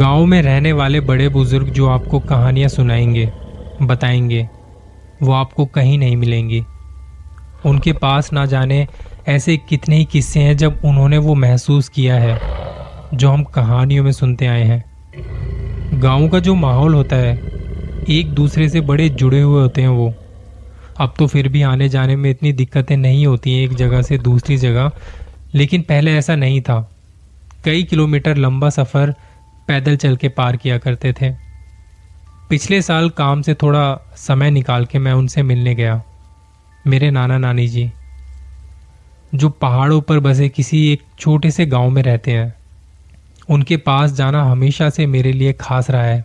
गाँव में रहने वाले बड़े बुज़ुर्ग जो आपको कहानियाँ सुनाएँगे, बताएँगे, वो आपको कहीं नहीं मिलेंगी। उनके पास ना जाने ऐसे कितने ही किस्से हैं जब उन्होंने वो महसूस किया है, जो हम कहानियों में सुनते आए हैं। गाँव का जो माहौल होता है, एक दूसरे से बड़े जुड़े हुए होते हैं वो। अब तो फिर भी आने जाने में इतनी दिक्कतें नहीं होती हैं एक जगह से दूसरी जगह, लेकिन पहले ऐसा नहीं था। कई किलोमीटर लंबा सफ़र पैदल चल के पार किया करते थे। पिछले साल काम से थोड़ा समय निकाल के मैं उनसे मिलने गया। मेरे नाना नानी जी, जो पहाड़ों पर बसे किसी एक छोटे से गाँव में रहते हैं, उनके पास जाना हमेशा से मेरे लिए खास रहा है।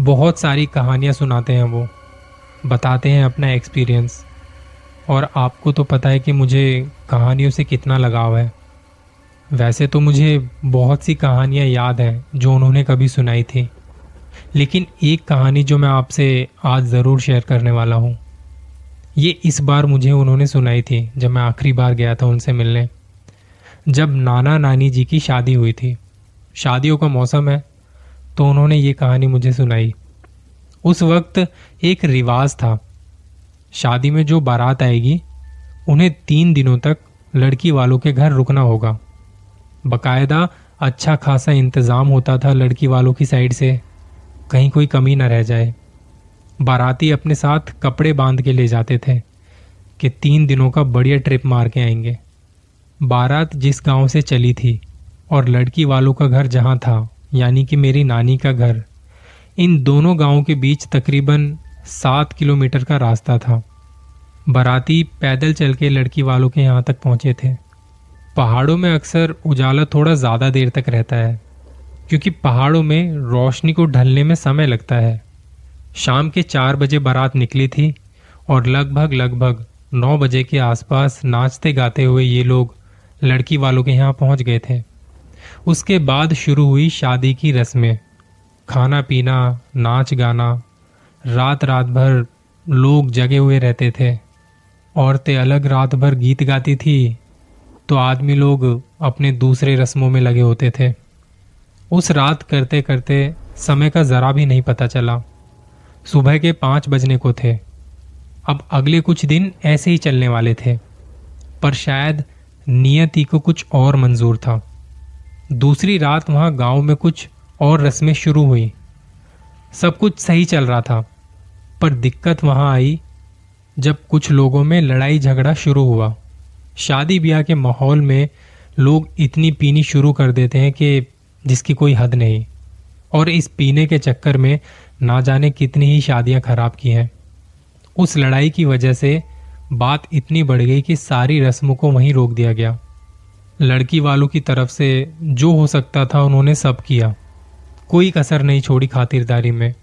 बहुत सारी कहानियाँ सुनाते हैं वो, बताते हैं अपना एक्सपीरियंस और आपको तो पता है कि मुझे कहानियों से कितना लगाव है। वैसे तो मुझे बहुत सी कहानियाँ याद हैं जो उन्होंने कभी सुनाई थी। लेकिन एक कहानी जो मैं आपसे आज ज़रूर शेयर करने वाला हूँ। ये इस बार मुझे उन्होंने सुनाई थी, जब मैं आखिरी बार गया था उनसे मिलने। जब नाना नानी जी की शादी हुई थी। शादियों का मौसम है तो उन्होंने ये कहानी मुझे सुनाई। उस वक्त एक रिवाज था। शादी में जो बारात आएगी, उन्हें तीन दिनों तक लड़की वालों के घर रुकना होगा। बकायदा अच्छा खासा इंतज़ाम होता था लड़की वालों की साइड से। कहीं कोई कमी न रह जाए। बाराती अपने साथ कपड़े बाँध के ले जाते थे कि तीन दिनों का बढ़िया ट्रिप मार के आएँगे। बारात जिस गाँव से चली थी और लड़की वालों का घर जहाँ था, यानी कि मेरी नानी का घर, इन दोनों गाँवों के बीच तकरीबन सात किलोमीटर का रास्ता था। बाराती पैदल चल के लड़की वालों के यहाँ तक पहुँचे थे। पहाड़ों में अक्सर उजाला थोड़ा ज़्यादा देर तक रहता है, क्योंकि पहाड़ों में रोशनी को ढलने में समय लगता है। शाम के चार बजे बारात निकली थी और लगभग लगभग नौ बजे के आसपास नाचते गाते हुए ये लोग लड़की वालों के यहाँ पहुँच गए थे। उसके बाद शुरू हुई शादी की रस्में। खाना पीना, नाच गाना, रात रात भर लोग जगे हुए रहते थे। औरतें अलग रात भर गीत गाती थी तो आदमी लोग अपने दूसरे रस्मों में लगे होते थे। उस रात करते करते समय का ज़रा भी नहीं पता चला। सुबह के पाँच बजने को थे। अब अगले कुछ दिन ऐसे ही चलने वाले थे। पर शायद नियति को कुछ और मंजूर था। दूसरी रात वहाँ गाँव में कुछ और रस्में शुरू हुई। सब कुछ सही चल रहा था। पर दिक्कत वहाँ आई जब कुछ लोगों में लड़ाई झगड़ा शुरू हुआ। शादी ब्याह के माहौल में लोग इतनी पीनी शुरू कर देते हैं कि जिसकी कोई हद नहीं। और इस पीने के चक्कर में ना जाने कितनी ही शादियाँ खराब की हैं। उस लड़ाई की वजह से बात इतनी बढ़ गई कि सारी रस्मों को वहीं रोक दिया गया। लड़की वालों की तरफ़ से जो हो सकता था उन्होंने सब किया। कोई कसर नहीं छोड़ी खातिरदारी में।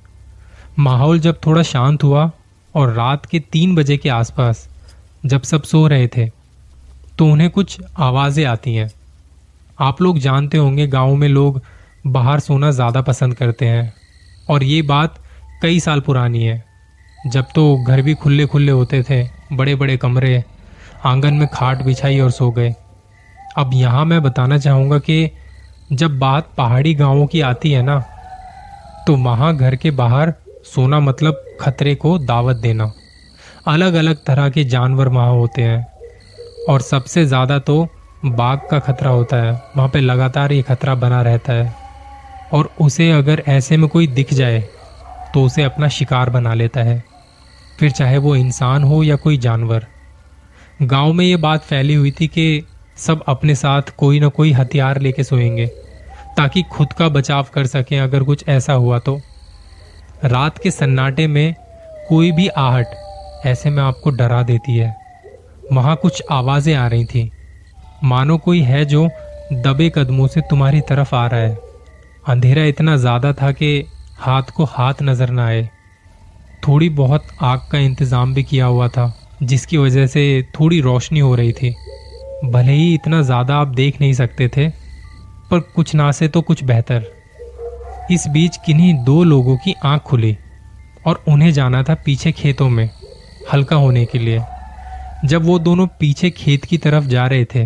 माहौल जब थोड़ा शांत हुआ और रात के तीन बजे के आसपास जब सब सो रहे थे तो उन्हें कुछ आवाज़ें आती हैं। आप लोग जानते होंगे, गाँव में लोग बाहर सोना ज़्यादा पसंद करते हैं। और ये बात कई साल पुरानी है। जब तो घर भी खुले खुले होते थे बड़े बड़े कमरे, आँगन में खाट बिछाई और सो गए। अब यहाँ मैं बताना चाहूँगा कि जब बात पहाड़ी गाँवों की आती है ना तो वहाँ घर के बाहर सोना मतलब खतरे को दावत देना। अलग अलग तरह के जानवर वहाँ होते हैं। और सबसे ज़्यादा तो बाघ का खतरा होता है। वहाँ पे लगातार ये खतरा बना रहता है। और उसे अगर ऐसे में कोई दिख जाए तो उसे अपना शिकार बना लेता है। फिर चाहे वो इंसान हो या कोई जानवर। गाँव में ये बात फैली हुई थी कि सब अपने साथ कोई ना कोई हथियार लेके सोएँगे, ताकि खुद का बचाव कर सकें अगर कुछ ऐसा हुआ तो। रात के सन्नाटे में कोई भी आहट ऐसे में आपको डरा देती है। वहाँ कुछ आवाज़ें आ रही थी। मानो कोई है जो दबे कदमों से तुम्हारी तरफ़ आ रहा है। अंधेरा इतना ज़्यादा था कि हाथ को हाथ नज़र ना आए। थोड़ी बहुत आग का इंतज़ाम भी किया हुआ था, जिसकी वजह से थोड़ी रोशनी हो रही थी। भले ही इतना ज़्यादा आप देख नहीं सकते थे, पर कुछ ना से तो कुछ बेहतर। इस बीच किन्हीं दो लोगों की आँख खुली और उन्हें जाना था पीछे खेतों में, हल्का होने के लिए। जब वो दोनों पीछे खेत की तरफ़ जा रहे थे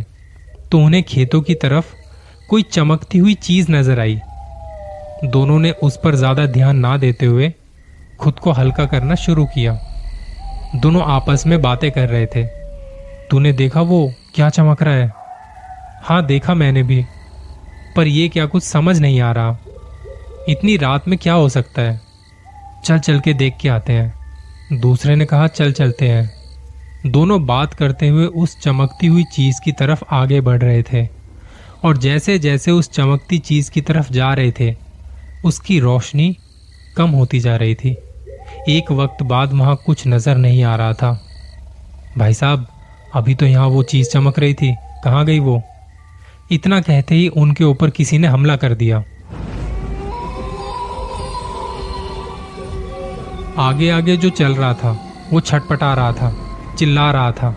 तो उन्हें खेतों की तरफ़ कोई चमकती हुई चीज़ नज़र आई। दोनों ने उस पर ज़्यादा ध्यान ना देते हुए खुद को हल्का करना शुरू किया। दोनों आपस में बातें कर रहे थे। तूने देखा वो क्या चमक रहा है? हाँ देखा मैंने भी। पर ये क्या कुछ समझ नहीं आ रहा। इतनी रात में क्या हो सकता है? चल चल के देख के आते हैं। दूसरे ने कहा, चल चलते हैं। दोनों बात करते हुए उस चमकती हुई चीज़ की तरफ़ आगे बढ़ रहे थे। और जैसे जैसे उस चमकती चीज़ की तरफ़ जा रहे थे, उसकी रोशनी कम होती जा रही थी। एक वक्त बाद वहाँ कुछ नज़र नहीं आ रहा था। भाई साहब, अभी तो यहाँ वो चीज़ चमक रही थी। कहाँ गई वो? इतना कहते ही उनके ऊपर किसी ने हमला कर दिया। आगे आगे जो चल रहा था, वो छटपटा रहा था। चिल्ला रहा था।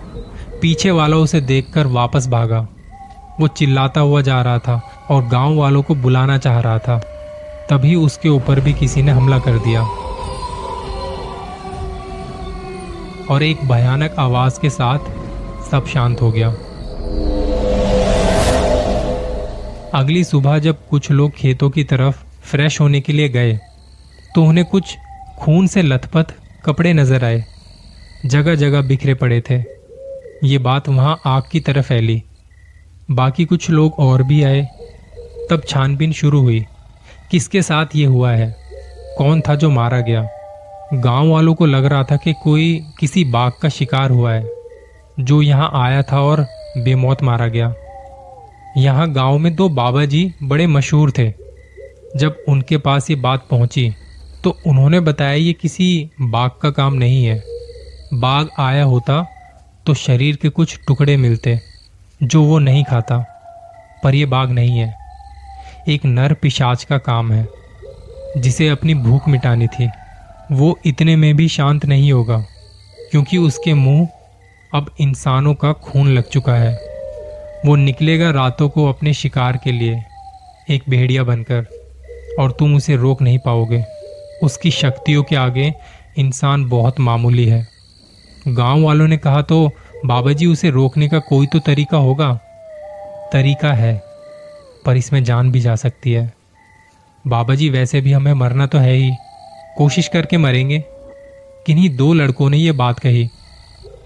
पीछे वाला उसे देखकर वापस भागा। वो चिल्लाता हुआ जा रहा था और गाँव वालों को बुलाना चाह रहा था। तभी उसके ऊपर भी किसी ने हमला कर दिया। और एक भयानक आवाज़ के साथ सब शांत हो गया। अगली सुबह जब कुछ लोग खेतों की तरफ़ फ्रेश होने के लिए गए तो उन्हें कुछ खून से लथपथ कपड़े नज़र आए। जगह जगह बिखरे पड़े थे। ये बात वहाँ आग की तरह फैली। बाकी कुछ लोग और भी आए। तब छानबीन शुरू हुई। किसके साथ ये हुआ है? कौन था जो मारा गया? गाँव वालों को लग रहा था कि कोई किसी बाघ का शिकार हुआ है, जो यहाँ आया था और बेमौत मारा गया। यहाँ गाँव में दो बाबा जी बड़े मशहूर थे। जब उनके पास ये बात पहुँची तो उन्होंने बताया ये किसी बाघ का काम नहीं है। बाघ आया होता तो शरीर के कुछ टुकड़े मिलते, जो वो नहीं खाता। पर यह बाघ नहीं है। एक नर पिशाच का काम है, जिसे अपनी भूख मिटानी थी। वो इतने में भी शांत नहीं होगा, क्योंकि उसके मुँह अब इंसानों का खून लग चुका है। वो निकलेगा रातों को अपने शिकार के लिए, एक भेड़िया बनकर, और तुम उसे रोक नहीं पाओगे। उसकी शक्तियों के आगे इंसान बहुत मामूली है। गाँव वालों ने कहा तो बाबा जी उसे रोकने का कोई तो तरीका होगा? तरीका है, पर इसमें जान भी जा सकती है। बाबा जी वैसे भी हमें मरना तो है ही। कोशिश करके मरेंगे। किन्हीं दो लड़कों ने यह बात कही।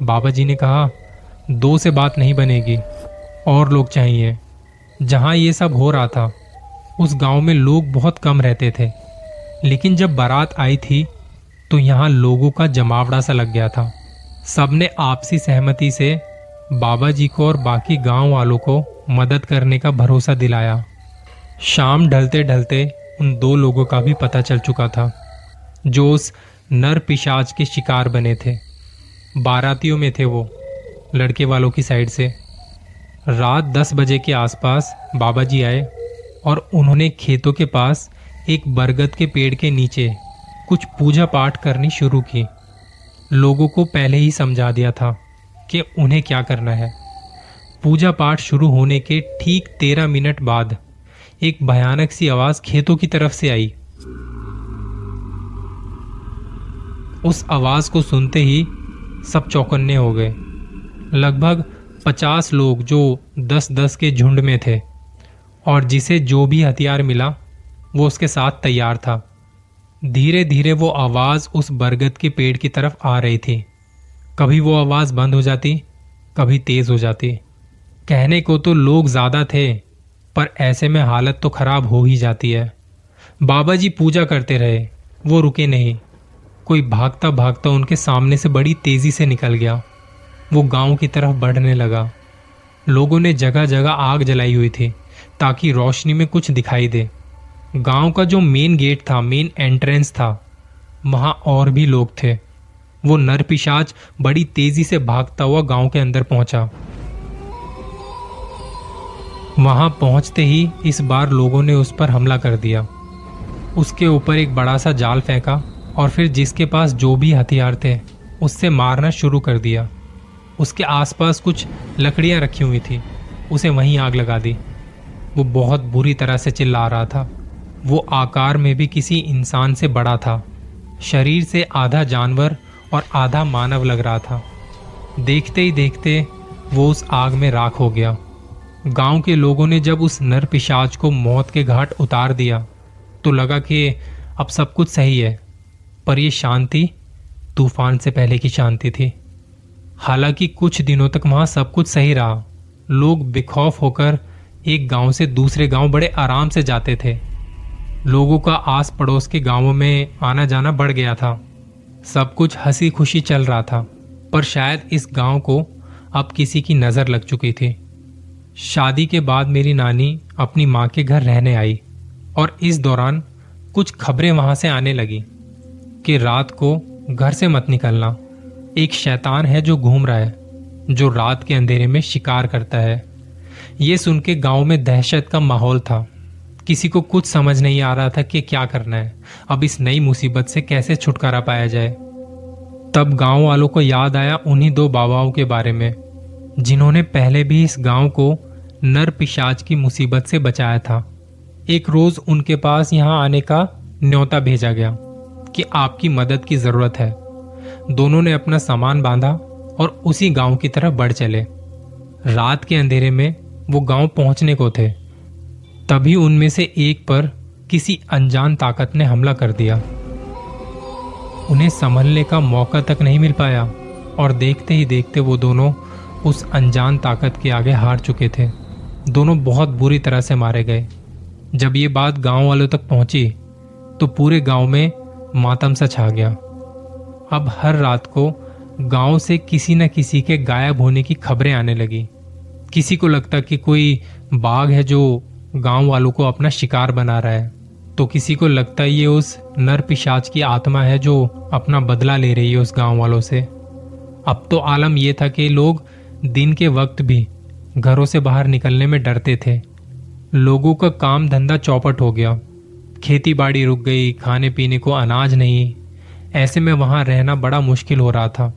बाबा जी ने कहा, दो से बात नहीं बनेगी। और लोग चाहिए। जहाँ ये सब हो रहा था, उस गाँव में लोग बहुत कम रहते थे। लेकिन जब बारात आई थी तो यहाँ लोगों का जमावड़ा सा लग गया था। सबने आपसी सहमति से बाबा जी को और बाकी गाँव वालों को मदद करने का भरोसा दिलाया। शाम ढलते ढलते उन दो लोगों का भी पता चल चुका था, जो उस नर पिशाच के शिकार बने थे। बारातियों में थे वो, लड़के वालों की साइड से। रात दस बजे के आसपास बाबा जी आए और उन्होंने खेतों के पास एक बरगद के पेड़ के नीचे कुछ पूजा पाठ करनी शुरू की। लोगों को पहले ही समझा दिया था कि उन्हें क्या करना है। पूजा पाठ शुरू होने के ठीक तेरह मिनट बाद एक भयानक सी आवाज़ खेतों की तरफ़ से आई। उस आवाज़ को सुनते ही सब चौकन्ने हो गए। लगभग पचास लोग जो दस दस के झुंड में थे और जिसे जो भी हथियार मिला, वो उसके साथ तैयार था। धीरे धीरे वो आवाज़ उस बरगद के पेड़ की तरफ़ आ रही थी। कभी वो आवाज़ बंद हो जाती, कभी तेज हो जाती। कहने को तो लोग ज़्यादा थे, पर ऐसे में हालत तो खराब हो ही जाती है। बाबा जी पूजा करते रहे, वो रुके नहीं। कोई भागता भागता उनके सामने से बड़ी तेज़ी से निकल गया। वो गाँव की तरफ़ बढ़ने लगा। लोगों ने जगह जगह आग जलाई हुई थी, ताकि रोशनी में कुछ दिखाई दे। गाँव का जो मेन गेट था मेन एंट्रेंस था, वहाँ और भी लोग थे। वो नर पिशाच बड़ी तेज़ी से भागता हुआ गाँव के अंदर पहुँचा। वहाँ पहुँचते ही इस बार लोगों ने उस पर हमला कर दिया। उसके ऊपर एक बड़ा सा जाल फेंका और फिर जिसके पास जो भी हथियार थे, उससे मारना शुरू कर दिया। उसके आसपास कुछ लकड़ियाँ रखी हुई थी, उसे वहीं आग लगा दी। वो बहुत बुरी तरह से चिल्ला रहा था। वो आकार में भी किसी इंसान से बड़ा था। शरीर से आधा जानवर और आधा मानव लग रहा था। देखते ही देखते वो उस आग में राख हो गया। गाँव के लोगों ने जब उस नर पिशाच को मौत के घाट उतार दिया तो लगा कि अब सब कुछ सही है, पर यह शांति तूफ़ान से पहले की शांति थी। हालाँकि कुछ दिनों तक वहाँ सब कुछ सही रहा। लोग बेखौफ होकर एक गाँव से दूसरे गाँव बड़े आराम से जाते थे। लोगों का आस पड़ोस के गाँवों में आना जाना बढ़ गया था। सब कुछ हँसी खुशी चल रहा था, पर शायद इस गाँव को अब किसी की नज़र लग चुकी थी। शादी के बाद मेरी नानी अपनी माँ के घर रहने आई और इस दौरान कुछ खबरें वहाँ से आने लगी कि रात को घर से मत निकलना। एक शैतान है जो घूम रहा है, जो रात के अंधेरे में शिकार करता है। ये सुन के गाँव में दहशत का माहौल था। किसी को कुछ समझ नहीं आ रहा था कि क्या करना है। अब इस नई मुसीबत से कैसे छुटकारा पाया जाए? तब गाँव वालों को याद आया उन्हीं दो बाबाओं के बारे में, जिन्होंने पहले भी इस गाँव को नर पिशाच की मुसीबत से बचाया था। एक रोज उनके पास यहाँ आने का न्योता भेजा गया कि आपकी मदद की ज़रूरत है। दोनों ने अपना सामान बांधा और उसी गाँव की तरफ़ बढ़ चले। रात के अंधेरे में वो गाँव पहुँचने को थे। तभी उनमें से एक पर किसी अनजान ताकत ने हमला कर दिया। उन्हें संभलने का मौका तक नहीं मिल पाया और देखते ही देखते वो दोनों उस अनजान ताकत के आगे हार चुके थे। दोनों बहुत बुरी तरह से मारे गए। जब ये बात गाँव वालों तक पहुँची तो पूरे गाँव में मातम सा छा गया। अब हर रात को गाँव से किसी न किसी के गायब होने की खबरें आने लगी। किसी को लगता कि कोई बाघ है जो गाँव वालों को अपना शिकार बना रहा है। तो किसी को लगता है ये उस नर पिशाच की आत्मा है जो अपना बदला ले रही है उस गाँव वालों से। अब तो आलम यह था कि लोग दिन के वक्त भी घरों से बाहर निकलने में डरते थे। लोगों का काम धंधा चौपट हो गया। खेती बाड़ी रुक गई, खाने पीने को अनाज नहीं। ऐसे में वहाँ रहना बड़ा मुश्किल हो रहा था।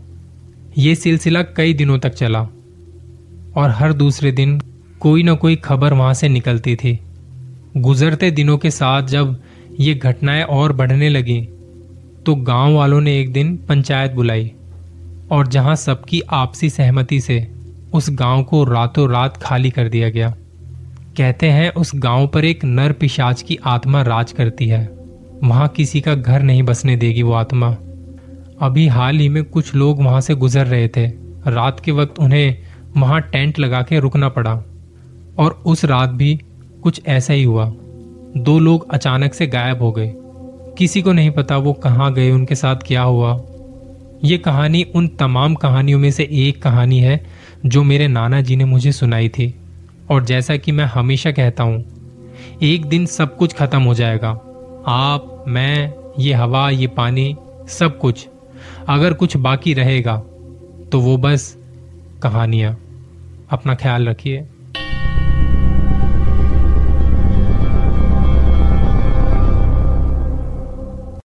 ये सिलसिला कई दिनों तक चला। और हर दूसरे दिन कोई ना कोई खबर वहाँ से निकलती थी। गुजरते दिनों के साथ जब ये घटनाएँ और बढ़ने लगी तो गाँव वालों ने एक दिन पंचायत बुलाई और जहाँ सबकी आपसी सहमति से उस गाँव को रातों रात खाली कर दिया गया। कहते हैं उस गाँव पर एक नर पिशाच की आत्मा राज करती है। वहाँ किसी का घर नहीं बसने देगी वो आत्मा। अभी हाल ही में कुछ लोग वहाँ से गुजर रहे थे। रात के वक्त उन्हें वहाँ टेंट लगा के रुकना पड़ा। और उस रात भी कुछ ऐसा ही हुआ। दो लोग अचानक से गायब हो गए। किसी को नहीं पता वो कहाँ गए, उनके साथ क्या हुआ। ये कहानी उन तमाम कहानियों में से एक कहानी है जो मेरे नाना जी ने मुझे सुनाई थी। और जैसा कि मैं हमेशा कहता हूँ, एक दिन सब कुछ खत्म हो जाएगा। आप, मैं, ये हवा, ये पानी, सब कुछ। अगर कुछ बाकी रहेगा तो वो बस कहानियाँ। अपना ख्याल रखिए।